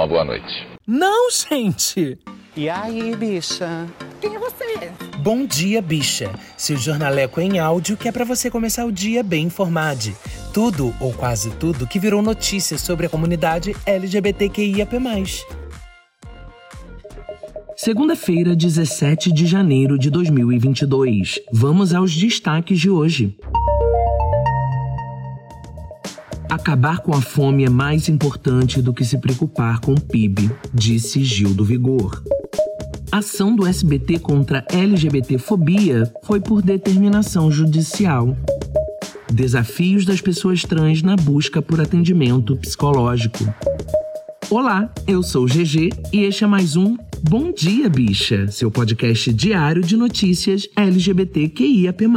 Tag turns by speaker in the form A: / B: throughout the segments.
A: uma boa noite.
B: Não, gente!
C: E aí, bicha?
D: Quem é você?
B: Bom dia, bicha. Seu jornaleco em áudio que é para você começar o dia bem informado. Tudo, ou quase tudo, que virou notícia sobre a comunidade LGBTQIAP+. Segunda-feira, 17 de janeiro de 2022. Vamos aos destaques de hoje. Acabar com a fome é mais importante do que se preocupar com o PIB, disse Gil do Vigor. A ação do SBT contra LGBTfobia foi por determinação judicial. Desafios das pessoas trans na busca por atendimento psicológico. Olá, eu sou GG e este é mais um Bom Dia Bicha, seu podcast diário de notícias LGBTQIAP+.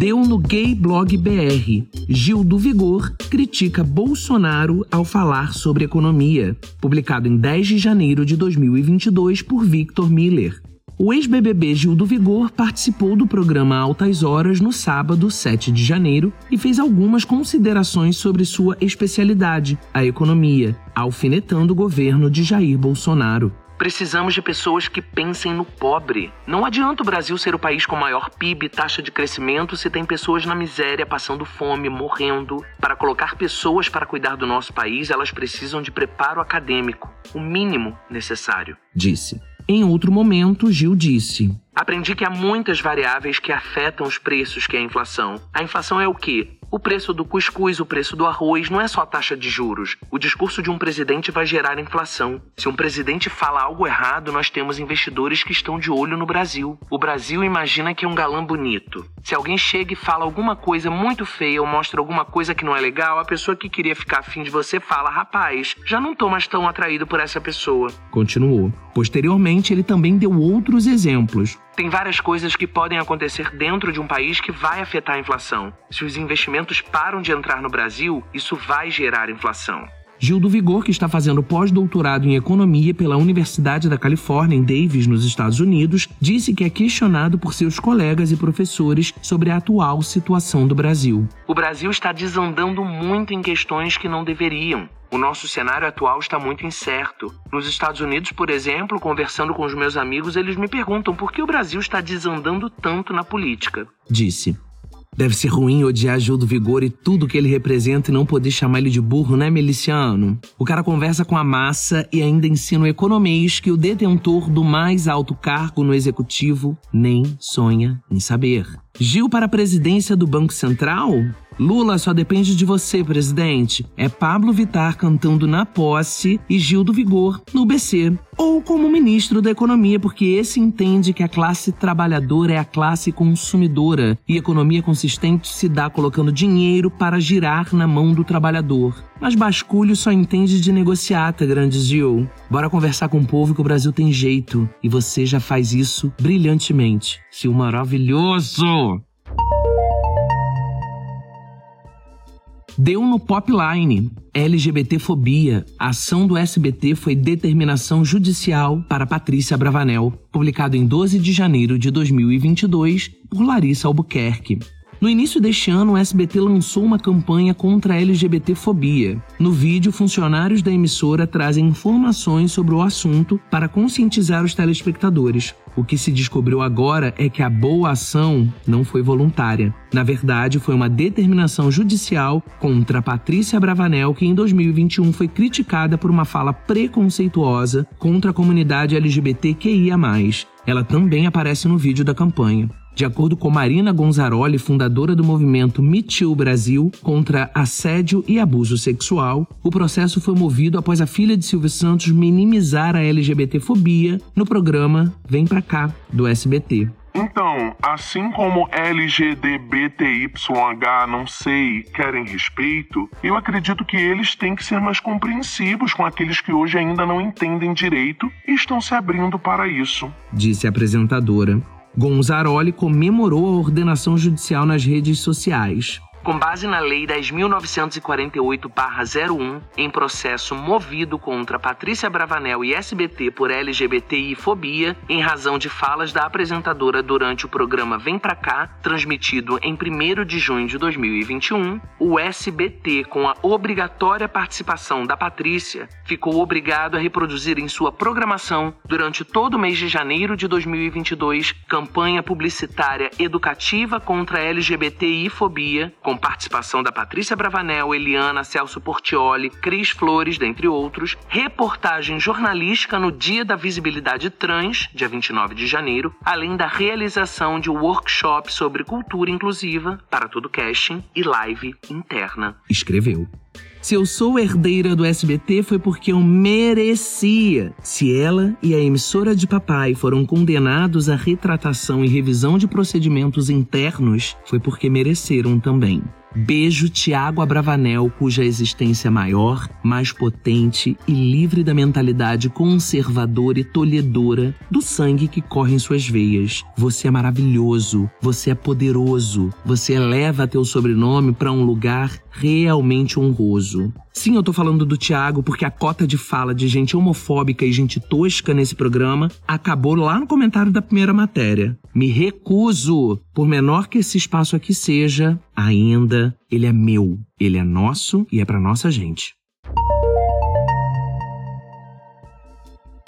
B: Deu no Gay Blog BR. Gil do Vigor critica Bolsonaro ao falar sobre economia. Publicado em 10 de janeiro de 2022 por Victor Miller. O ex-BBB Gil do Vigor participou do programa Altas Horas no sábado, 7 de janeiro, e fez algumas considerações sobre sua especialidade, a economia, alfinetando o governo de Jair Bolsonaro. Precisamos de pessoas que pensem no pobre. Não adianta o Brasil ser o país com maior PIB e taxa de crescimento se tem pessoas na miséria, passando fome, morrendo. Para colocar pessoas para cuidar do nosso país, elas precisam de preparo acadêmico, o mínimo necessário, disse. Em outro momento, Gil disse: Aprendi que há muitas variáveis que afetam os preços, que é a inflação. A inflação é o quê? O preço do cuscuz, o preço do arroz, não é só a taxa de juros. O discurso de um presidente vai gerar inflação. Se um presidente fala algo errado, nós temos investidores que estão de olho no Brasil. O Brasil imagina que é um galã bonito. Se alguém chega e fala alguma coisa muito feia ou mostra alguma coisa que não é legal, a pessoa que queria ficar afim de você fala: rapaz, já não tô mais tão atraído por essa pessoa. Continuou. Posteriormente, ele também deu outros exemplos. Tem várias coisas que podem acontecer dentro de um país que vai afetar a inflação. Se os investimentos param de entrar no Brasil, isso vai gerar inflação. Gil do Vigor, que está fazendo pós-doutorado em economia pela Universidade da Califórnia, em Davis, nos Estados Unidos, disse que é questionado por seus colegas e professores sobre a atual situação do Brasil. O Brasil está desandando muito em questões que não deveriam. O nosso cenário atual está muito incerto. Nos Estados Unidos, por exemplo, conversando com os meus amigos, eles me perguntam por que o Brasil está desandando tanto na política. Disse. Deve ser ruim odiar Gil do Vigor e tudo que ele representa e não poder chamar ele de burro, né, Meliciano? O cara conversa com a massa e ainda ensina o economês que o detentor do mais alto cargo no executivo nem sonha em saber. Gil para a presidência do Banco Central? Lula só depende de você, presidente. É Pablo Vitar cantando na posse e Gil do Vigor no BC. Ou como ministro da Economia, porque esse entende que a classe trabalhadora é a classe consumidora e economia consistente se dá colocando dinheiro para girar na mão do trabalhador. Mas Basculho só entende de negociata, grande Gil. Bora conversar com o povo que o Brasil tem jeito. E você já faz isso brilhantemente. Seu maravilhoso! Deu no Popline. LGBTfobia. A ação do SBT foi determinação judicial para Patrícia Bravanel, publicado em 12 de janeiro de 2022 por Larissa Albuquerque. No início deste ano, o SBT lançou uma campanha contra a LGBTfobia. No vídeo, funcionários da emissora trazem informações sobre o assunto para conscientizar os telespectadores. O que se descobriu agora é que a boa ação não foi voluntária. Na verdade, foi uma determinação judicial contra Patrícia Bravanel, que em 2021 foi criticada por uma fala preconceituosa contra a comunidade LGBTQIA. Ela também aparece no vídeo da campanha. De acordo com Marina Gonzaroli, fundadora do movimento Me Too Brasil contra assédio e abuso sexual, o processo foi movido após a filha de Silvio Santos minimizar a LGBTfobia no programa Vem Pra Cá, do SBT.
E: Então, assim como LGBTYH, não sei, querem respeito, eu acredito que eles têm que ser mais compreensivos com aqueles que hoje ainda não entendem direito e estão se abrindo para isso.
B: Disse a apresentadora. Gonzaroli comemorou a ordenação judicial nas redes sociais.
F: Com base na Lei 10.948-01, em processo movido contra Patrícia Bravanel e SBT por LGBTI fobia, em razão de falas da apresentadora durante o programa Vem Pra Cá, transmitido em 1 de junho de 2021, o SBT, com a obrigatória participação da Patrícia, ficou obrigado a reproduzir em sua programação, durante todo o mês de janeiro de 2022, campanha publicitária educativa contra LGBTI fobia, com participação da Patrícia Bravanel, Eliana, Celso Portioli, Cris Flores, dentre outros, reportagem jornalística no Dia da Visibilidade Trans, dia 29 de janeiro, além da realização de workshop sobre cultura inclusiva para todo casting e live interna.
B: Escreveu. Se eu sou herdeira do SBT foi porque eu merecia. Se ela e a emissora de papai foram condenados à retratação e revisão de procedimentos internos, foi porque mereceram também. Beijo Tiago Abravanel, cuja existência maior, mais potente e livre da mentalidade conservadora e tolhedora do sangue que corre em suas veias. Você é maravilhoso, você é poderoso, você eleva teu sobrenome para um lugar realmente honroso. Sim, eu tô falando do Tiago porque a cota de fala de gente homofóbica e gente tosca nesse programa acabou lá no comentário da primeira matéria. Me recuso, por menor que esse espaço aqui seja, ainda ele é meu, ele é nosso e é para nossa gente.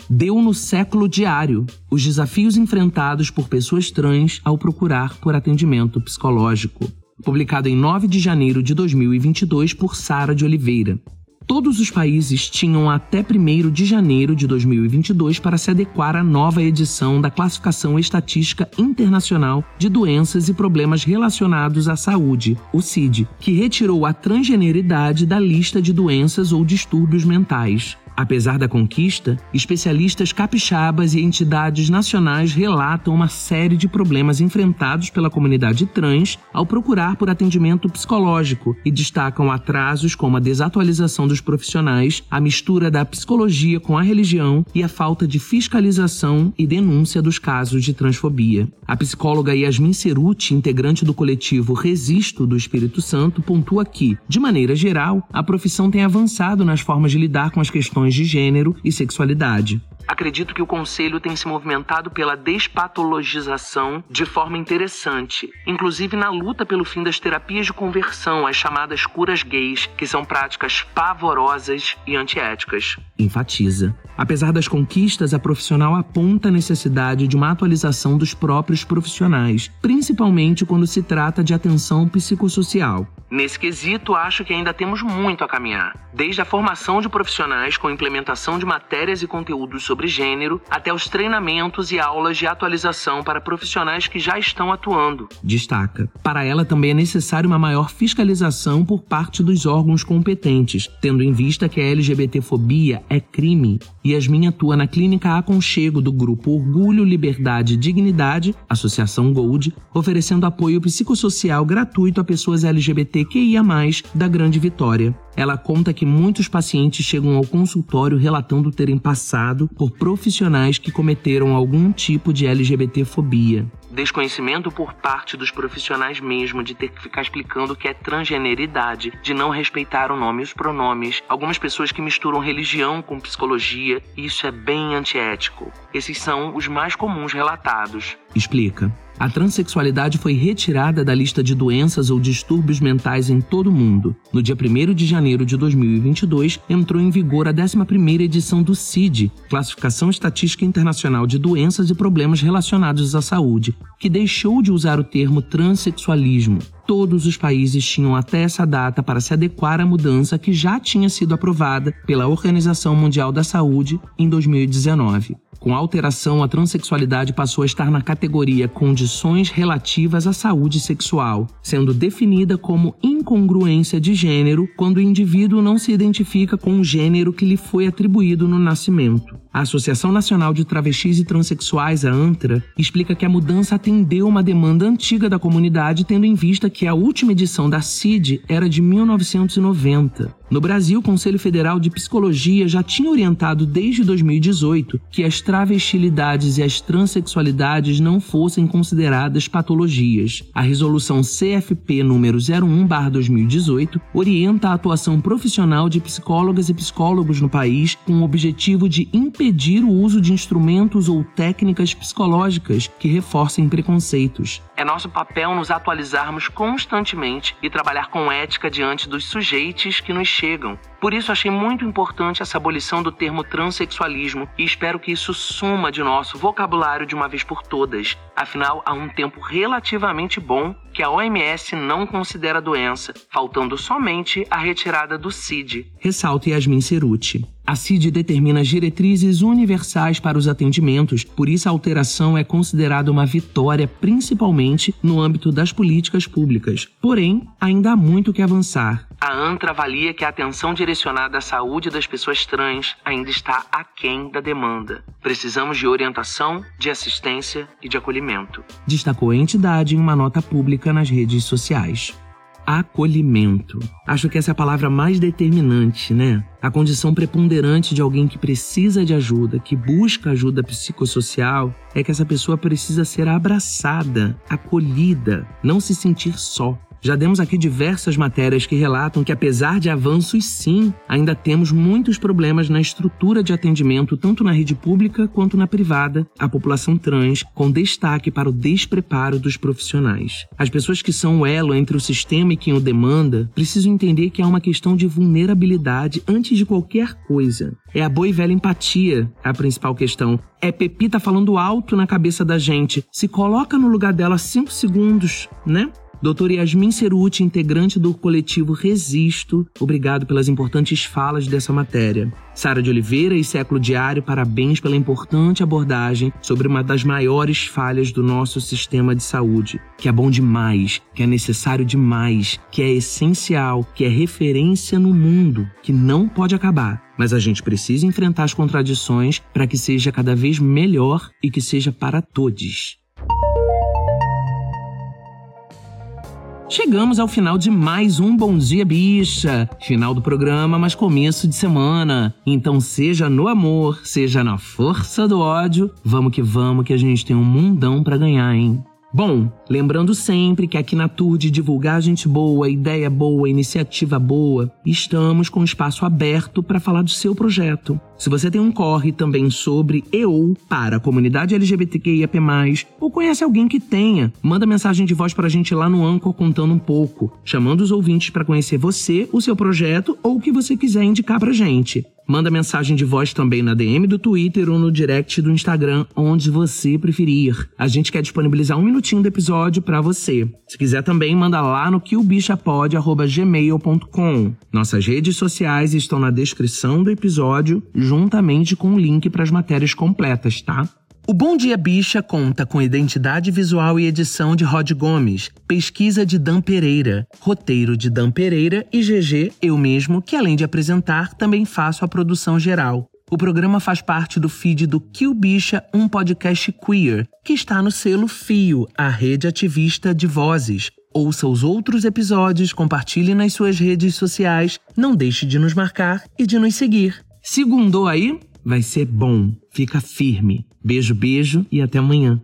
B: Deu no século diário os desafios enfrentados por pessoas trans ao procurar por atendimento psicológico publicado em 9 de janeiro de 2022 por Sara de Oliveira. Todos os países tinham até 1 de janeiro de 2022 para se adequar à nova edição da Classificação Estatística Internacional de Doenças e Problemas Relacionados à Saúde, o CID, que retirou a transgeneridade da lista de doenças ou distúrbios mentais. Apesar da conquista, especialistas capixabas e entidades nacionais relatam uma série de problemas enfrentados pela comunidade trans ao procurar por atendimento psicológico e destacam atrasos como a desatualização dos profissionais, a mistura da psicologia com a religião e a falta de fiscalização e denúncia dos casos de transfobia. A psicóloga Yasmin Ceruti, integrante do coletivo Resisto do Espírito Santo, pontua que, de maneira geral, a profissão tem avançado nas formas de lidar com as questões questões de gênero e sexualidade.
F: Acredito que o Conselho tem se movimentado pela despatologização de forma interessante, inclusive na luta pelo fim das terapias de conversão, as chamadas curas gays, que são práticas pavorosas e antiéticas.
B: Enfatiza. Apesar das conquistas, a profissional aponta a necessidade de uma atualização dos próprios profissionais, principalmente quando se trata de atenção psicossocial.
F: Nesse quesito, acho que ainda temos muito a caminhar, desde a formação de profissionais com implementação de matérias e conteúdos sobre gênero, até os treinamentos e aulas de atualização para profissionais que já estão atuando.
B: Destaca: para ela também é necessário uma maior fiscalização por parte dos órgãos competentes, tendo em vista que a LGBTfobia é crime. Yasmin atua na Clínica Aconchego do grupo Orgulho, Liberdade e Dignidade, Associação Gold, oferecendo apoio psicossocial gratuito a pessoas LGBT LGBTQIA+, da Grande Vitória. Ela conta que muitos pacientes chegam ao consultório relatando terem passado por profissionais que cometeram algum tipo de LGBTfobia.
F: Desconhecimento por parte dos profissionais mesmo de ter que ficar explicando o que é transgeneridade, de não respeitar o nome e os pronomes. Algumas pessoas que misturam religião com psicologia, e isso é bem antiético. Esses são os mais comuns relatados.
B: Explica. A transexualidade foi retirada da lista de doenças ou distúrbios mentais em todo o mundo. No dia 1 de janeiro de 2022, entrou em vigor a 11ª edição do CID, Classificação Estatística Internacional de Doenças e Problemas Relacionados à Saúde, que deixou de usar o termo transexualismo. Todos os países tinham até essa data para se adequar à mudança que já tinha sido aprovada pela Organização Mundial da Saúde em 2019. Com a alteração, a transexualidade passou a estar na categoria condições relativas à saúde sexual, sendo definida como incongruência de gênero quando o indivíduo não se identifica com o gênero que lhe foi atribuído no nascimento. A Associação Nacional de Travestis e Transsexuais, a ANTRA, explica que a mudança atendeu uma demanda antiga da comunidade, tendo em vista que a última edição da CID era de 1990. No Brasil, o Conselho Federal de Psicologia já tinha orientado desde 2018 que as travestilidades e as transexualidades não fossem consideradas patologias. A resolução CFP número 01/2018 orienta a atuação profissional de psicólogas e psicólogos no país com o objetivo de impedir o uso de instrumentos ou técnicas psicológicas que reforcem preconceitos. É nosso papel nos atualizarmos constantemente e trabalhar com ética diante dos sujeitos que nos chegam. Por isso achei muito importante essa abolição do termo transexualismo e espero que isso suma de nosso vocabulário de uma vez por todas. Afinal, há um tempo relativamente bom que a OMS não considera doença, faltando somente a retirada do CID. Ressalta Yasmin Ceruti. A CID determina diretrizes universais para os atendimentos, por isso a alteração é considerada uma vitória, principalmente no âmbito das políticas públicas. Porém, ainda há muito que avançar. A ANTRA avalia que a atenção direcionada à saúde das pessoas trans ainda está aquém da demanda. Precisamos de orientação, de assistência e de acolhimento. Destacou a entidade em uma nota pública nas redes sociais acolhimento. Acho que essa é a palavra mais determinante, né? A condição preponderante de alguém que precisa de ajuda, que busca ajuda psicossocial, é que essa pessoa precisa ser abraçada, acolhida, não se sentir só. Já demos aqui diversas matérias que relatam que, apesar de avanços, sim, ainda temos muitos problemas na estrutura de atendimento, tanto na rede pública quanto na privada, à população trans, com destaque para o despreparo dos profissionais. As pessoas que são o elo entre o sistema e quem o demanda precisam entender que há uma questão de vulnerabilidade antes de qualquer coisa. É a boa e velha empatia a principal questão. É Pepita falando alto na cabeça da gente. Se coloca no lugar dela cinco segundos, né? Doutor Yasmin Ceruti, integrante do coletivo Resisto, obrigado pelas importantes falas dessa matéria. Sara de Oliveira e Século Diário, parabéns pela importante abordagem sobre uma das maiores falhas do nosso sistema de saúde, que é bom demais, que é necessário demais, que é essencial, que é referência no mundo, que não pode acabar. Mas a gente precisa enfrentar as contradições para que seja cada vez melhor e que seja para todos. Chegamos ao final de mais um Bom Dia Bicha. Final do programa, mas começo de semana. Então, seja no amor, seja na força do ódio, vamos que vamos, que a gente tem um mundão para ganhar, hein? Bom, lembrando sempre que aqui na Tour de divulgar gente boa, ideia boa, iniciativa boa, estamos com espaço aberto para falar do seu projeto. Se você tem um corre também sobre e ou para a comunidade LGBTQIAP+, ou conhece alguém que tenha, manda mensagem de voz para a gente lá no Anchor contando um pouco, chamando os ouvintes para conhecer você, o seu projeto ou o que você quiser indicar pra gente. Manda mensagem de voz também na DM do Twitter ou no direct do Instagram, onde você preferir. A gente quer disponibilizar um minutinho do episódio para você. Se quiser também, manda lá no quilbichapod.gmail.com. Nossas redes sociais estão na descrição do episódio, juntamente com o link para as matérias completas, tá? O Bom Dia Bicha conta com identidade visual e edição de Rod Gomes, pesquisa de Dan Pereira, roteiro de Dan Pereira e GG, eu mesmo, que além de apresentar, também faço a produção geral. O programa faz parte do feed do Kill Bicha, um podcast queer, que está no selo Fio, a rede ativista de vozes. Ouça os outros episódios, compartilhe nas suas redes sociais, não deixe de nos marcar e de nos seguir. Segundou aí? Vai ser bom. Fica firme. Beijo, beijo e até amanhã.